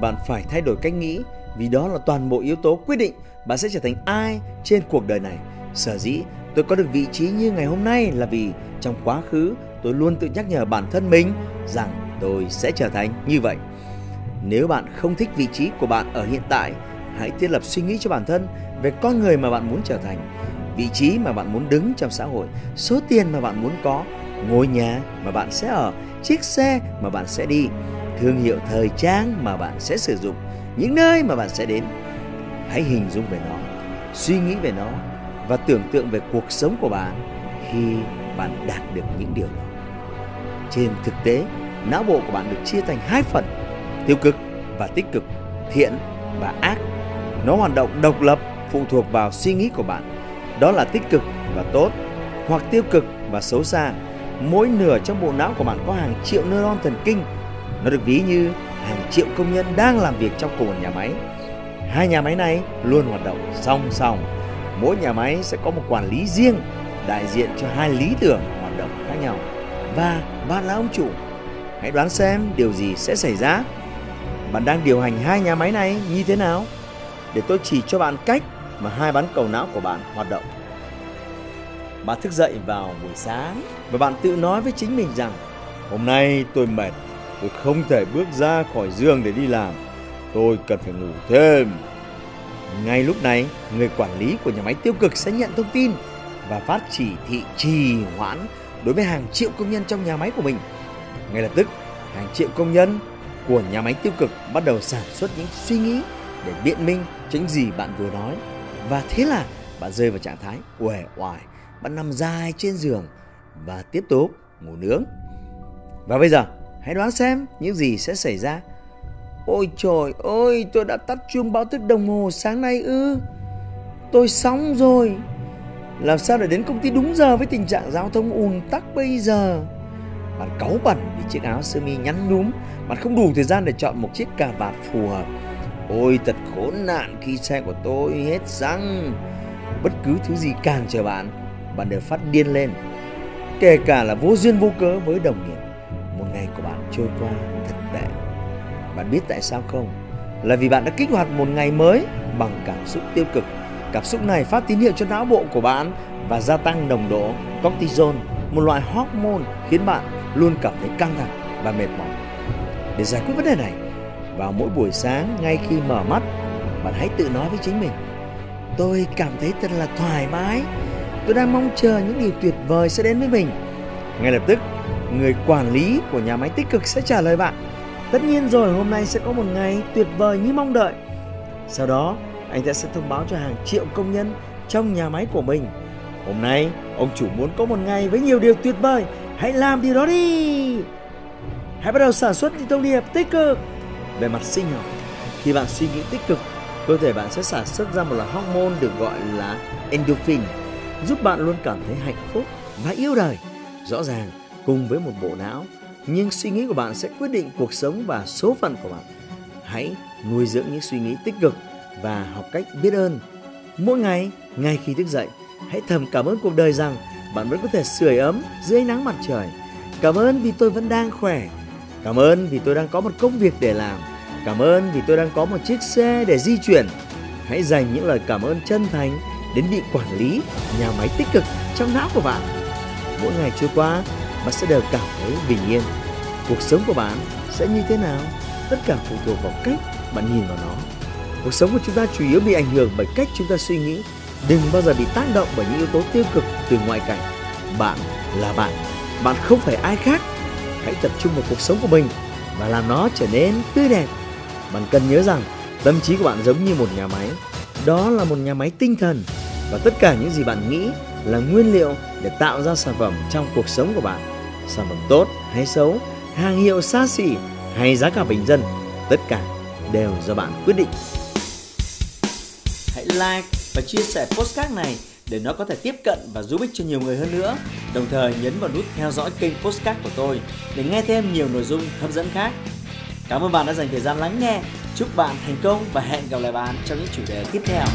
Bạn phải thay đổi cách nghĩ vì đó là toàn bộ yếu tố quyết định bạn sẽ trở thành ai trên cuộc đời này. Sở dĩ tôi có được vị trí như ngày hôm nay là vì trong quá khứ tôi luôn tự nhắc nhở bản thân mình rằng tôi sẽ trở thành như vậy. Nếu bạn không thích vị trí của bạn ở hiện tại, hãy thiết lập suy nghĩ cho bản thân về con người mà bạn muốn trở thành, vị trí mà bạn muốn đứng trong xã hội, số tiền mà bạn muốn có, ngôi nhà mà bạn sẽ ở, chiếc xe mà bạn sẽ đi thương hiệu thời trang mà bạn sẽ sử dụng, những nơi mà bạn sẽ đến. Hãy hình dung về nó, suy nghĩ về nó và tưởng tượng về cuộc sống của bạn khi bạn đạt được những điều đó. Trên thực tế, não bộ của bạn được chia thành hai phần, tiêu cực và tích cực, thiện và ác. Nó hoạt động độc lập phụ thuộc vào suy nghĩ của bạn. Đó là tích cực và tốt hoặc tiêu cực và xấu xa. Mỗi nửa trong bộ não của bạn có hàng triệu neuron thần kinh nó được ví như hàng triệu công nhân đang làm việc trong cùng một nhà máy. Hai nhà máy này luôn hoạt động song song. Mỗi nhà máy sẽ có một quản lý riêng, đại diện cho hai lý tưởng hoạt động khác nhau. Và bạn là ông chủ. Hãy đoán xem điều gì sẽ xảy ra. Bạn đang điều hành hai nhà máy này như thế nào? Để tôi chỉ cho bạn cách mà hai bán cầu não của bạn hoạt động. Bạn thức dậy vào buổi sáng và bạn tự nói với chính mình rằng, hôm nay tôi mệt Tôi không thể bước ra khỏi giường để đi làm. Tôi cần phải ngủ thêm. Ngay lúc này, người quản lý của nhà máy tiêu cực sẽ nhận thông tin và phát chỉ thị trì hoãn đối với hàng triệu công nhân trong nhà máy của mình. Ngay lập tức, hàng triệu công nhân của nhà máy tiêu cực bắt đầu sản xuất những suy nghĩ để biện minh chính gì bạn vừa nói. Và thế là bạn rơi vào trạng thái uể oải, bạn nằm dài trên giường và tiếp tục ngủ nướng. Và bây giờ, Hãy đoán xem những gì sẽ xảy ra. Ôi trời ơi, tôi đã tắt chuông báo thức đồng hồ sáng nay ư. Tôi xong rồi. Làm sao để đến công ty đúng giờ với tình trạng giao thông ùn tắc bây giờ? Bạn cáu bẩn vì chiếc áo sơ mi nhăn nhúm, bạn không đủ thời gian để chọn một chiếc cà vạt phù hợp. Ôi thật khốn nạn khi xe của tôi hết xăng. Bất cứ thứ gì càng chờ bạn, bạn đều phát điên lên. Kể cả là vô duyên vô cớ với đồng nghiệp ngày của bạn trôi qua thật tệ. Bạn biết tại sao không? Là vì bạn đã kích hoạt một ngày mới bằng cảm xúc tiêu cực. Cảm xúc này phát tín hiệu cho não bộ của bạn và gia tăng nồng độ cortisol, một loại hormone khiến bạn luôn cảm thấy căng thẳng và mệt mỏi. Để giải quyết vấn đề này, vào mỗi buổi sáng ngay khi mở mắt, bạn hãy tự nói với chính mình: "Tôi cảm thấy thật là thoải mái. Tôi đang mong chờ những điều tuyệt vời sẽ đến với mình." Ngay lập tức, người quản lý của nhà máy tích cực sẽ trả lời bạn. Tất nhiên rồi, hôm nay sẽ có một ngày tuyệt vời như mong đợi. Sau đó, anh ta sẽ thông báo cho hàng triệu công nhân trong nhà máy của mình. Hôm nay, ông chủ muốn có một ngày với nhiều điều tuyệt vời. Hãy làm điều đó đi! Hãy bắt đầu sản xuất những thông điệp tích cực. Về mặt sinh học, khi bạn suy nghĩ tích cực, cơ thể bạn sẽ sản xuất ra một loại hormone được gọi là endorphin, giúp bạn luôn cảm thấy hạnh phúc và yêu đời. Rõ ràng cùng với một bộ não, nhưng suy nghĩ của bạn sẽ quyết định cuộc sống và số phận của bạn. Hãy nuôi dưỡng những suy nghĩ tích cực và học cách biết ơn. Mỗi ngày, ngay khi thức dậy, hãy thầm cảm ơn cuộc đời rằng bạn vẫn có thể sưởi ấm dưới ánh nắng mặt trời. Cảm ơn vì tôi vẫn đang khỏe. Cảm ơn vì tôi đang có một công việc để làm. Cảm ơn vì tôi đang có một chiếc xe để di chuyển. Hãy dành những lời cảm ơn chân thành đến vị quản lý nhà máy tích cực trong não của bạn. Mỗi ngày trôi qua bạn sẽ đều cảm thấy bình yên. Cuộc sống của bạn sẽ như thế nào? Tất cả phụ thuộc vào cách bạn nhìn vào nó. Cuộc sống của chúng ta chủ yếu bị ảnh hưởng bởi cách chúng ta suy nghĩ. Đừng bao giờ bị tác động bởi những yếu tố tiêu cực từ ngoại cảnh. Bạn là bạn, bạn không phải ai khác. Hãy tập trung vào cuộc sống của mình và làm nó trở nên tươi đẹp. Bạn cần nhớ rằng tâm trí của bạn giống như một nhà máy. Đó là một nhà máy tinh thần và tất cả những gì bạn nghĩ là nguyên liệu để tạo ra sản phẩm trong cuộc sống của bạn sản phẩm tốt hay xấu, hàng hiệu xa xỉ hay giá cả bình dân, tất cả đều do bạn quyết định. Hãy like và chia sẻ postcard này để nó có thể tiếp cận và giúp ích cho nhiều người hơn nữa. Đồng thời nhấn vào nút theo dõi kênh postcard của tôi để nghe thêm nhiều nội dung hấp dẫn khác. Cảm ơn bạn đã dành thời gian lắng nghe. Chúc bạn thành công và hẹn gặp lại bạn trong những chủ đề tiếp theo.